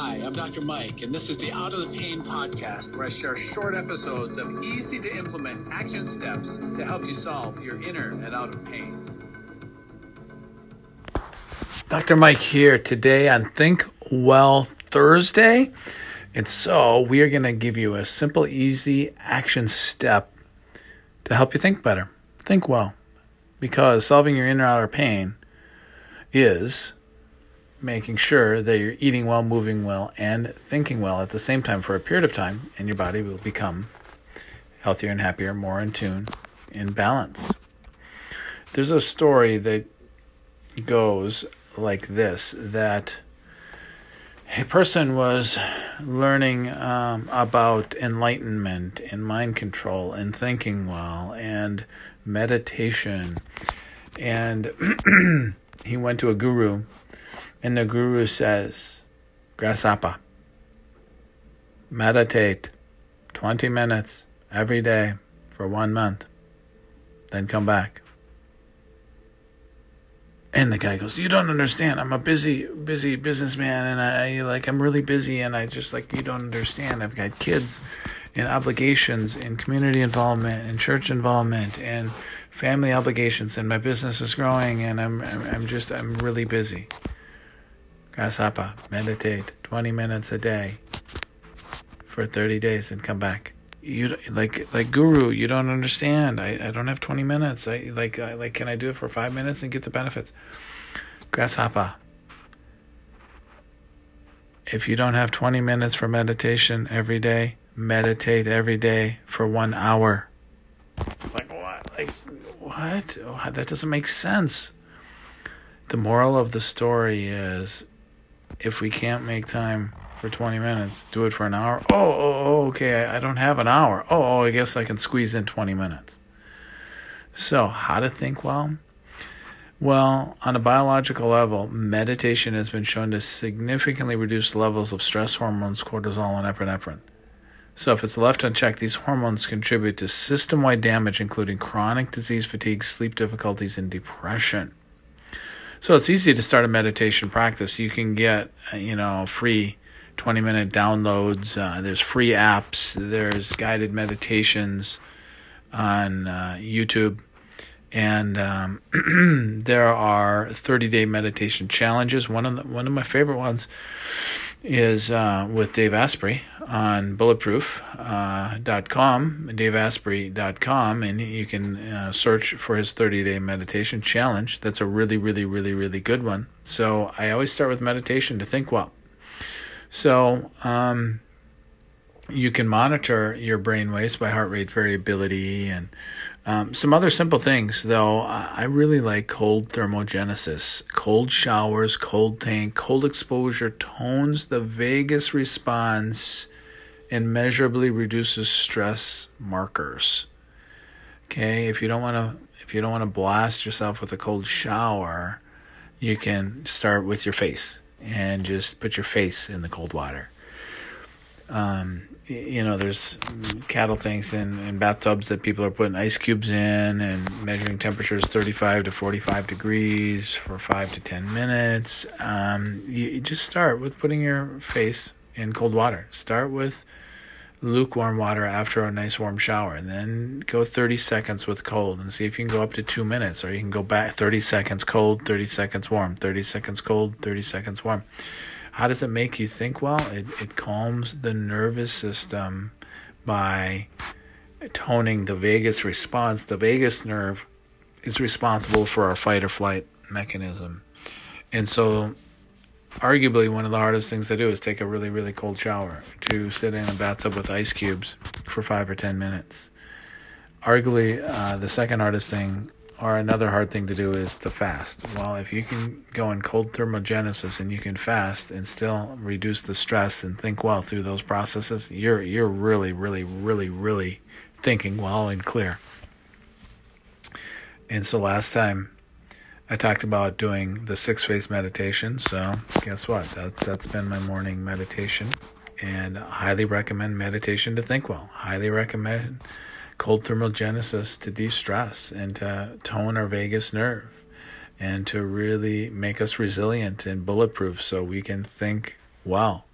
I'm Dr. Mike, and this is the Out of the Pain podcast, where I share short episodes of easy to implement action steps to help you solve your inner and outer pain. Dr. Mike here today on Think Well Thursday. And so we are going to give you a simple, easy action step to help you think better, think well, because solving your inner and outer pain is making sure that you're eating well, moving well, and thinking well at the same time for a period of time, and your body will become healthier and happier, more in tune, in balance. There's a story that goes like this that a person was learning um, about enlightenment and mind control and thinking well and meditation. And he went to a guru, and the guru says, Grasshopper, meditate 20 minutes every day for one month, then come back. And the guy goes, "You don't understand. I'm a busy, busy businessman, and I like I'm really busy, and I just like you don't understand. I've got kids, and obligations, and community involvement, and church involvement, and family obligations, and my business is growing, and I'm I'm, I'm just I'm really busy." Grasshopper, meditate 20 minutes a day for 30 days, and come back. You like like guru you don't understand. I, I don't have 20 minutes. I like I, like can i do it for five minutes and get the benefits? Grasshopper. If you don't have 20 minutes for meditation every day meditate every day for one hour. It's like what? Like what? Oh, that doesn't make sense. The moral of the story is if we can't make time for 20 minutes. Do it for an hour. Oh, oh, oh okay. I, I don't have an hour. Oh, oh, I guess I can squeeze in 20 minutes. So, how to think well? Well, on a biological level, meditation has been shown to significantly reduce levels of stress hormones, cortisol, and epinephrine. So, if it's left unchecked, these hormones contribute to system wide damage, including chronic disease, fatigue, sleep difficulties, and depression. So, it's easy to start a meditation practice. You can get, you know, free 20 minute downloads. Uh, there's free apps. There's guided meditations on uh, YouTube. And um, there are 30 day meditation challenges. One of the, one of my favorite ones is uh, with Dave Asprey on bulletproof.com, uh, daveasprey.com, and you can uh, search for his 30 day meditation challenge. That's a really, really, really, really good one. So I always start with meditation to think well. So, um, you can monitor your brain waves by heart rate variability and um, some other simple things, though. I really like cold thermogenesis. Cold showers, cold tank, cold exposure tones the vagus response and measurably reduces stress markers. Okay, if you don't want to if you don't want to blast yourself with a cold shower, you can start with your face and just put your face in the cold water. Um, you know, there's cattle tanks and, and bathtubs that people are putting ice cubes in and measuring temperatures 35 to 45 degrees for five to 10 minutes. Um, you, you just start with putting your face in cold water. Start with lukewarm water after a nice warm shower and then go 30 seconds with cold and see if you can go up to two minutes or you can go back 30 seconds cold 30 seconds warm 30 seconds cold 30 seconds warm how does it make you think? Well it, it calms the nervous system by toning the vagus response. The vagus nerve is responsible for our fight or flight mechanism. And so arguably one of the hardest things to do is take a really really cold shower to sit in a bathtub with ice cubes for five or ten minutes. Arguably uh, the second hardest thing or another hard thing to do is to fast well if you can go in cold thermogenesis and you can fast and still reduce the stress and think well through those processes you're you're really really really really thinking well and clear and so last time I talked about doing the six phase meditation. So, guess what? That, that's been my morning meditation. And I highly recommend meditation to think well. Highly recommend cold thermogenesis to de stress and to tone our vagus nerve and to really make us resilient and bulletproof so we can think well.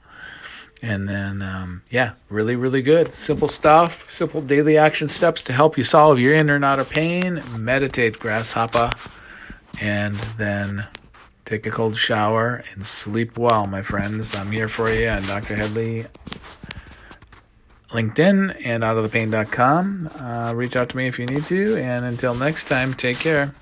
And then, um, yeah, really, really good. Simple stuff, simple daily action steps to help you solve your inner and outer pain. Meditate, grasshopper. And then take a cold shower and sleep well, my friends. I'm here for you on Dr. Headley LinkedIn and outofthepain.com. Uh, reach out to me if you need to. And until next time, take care.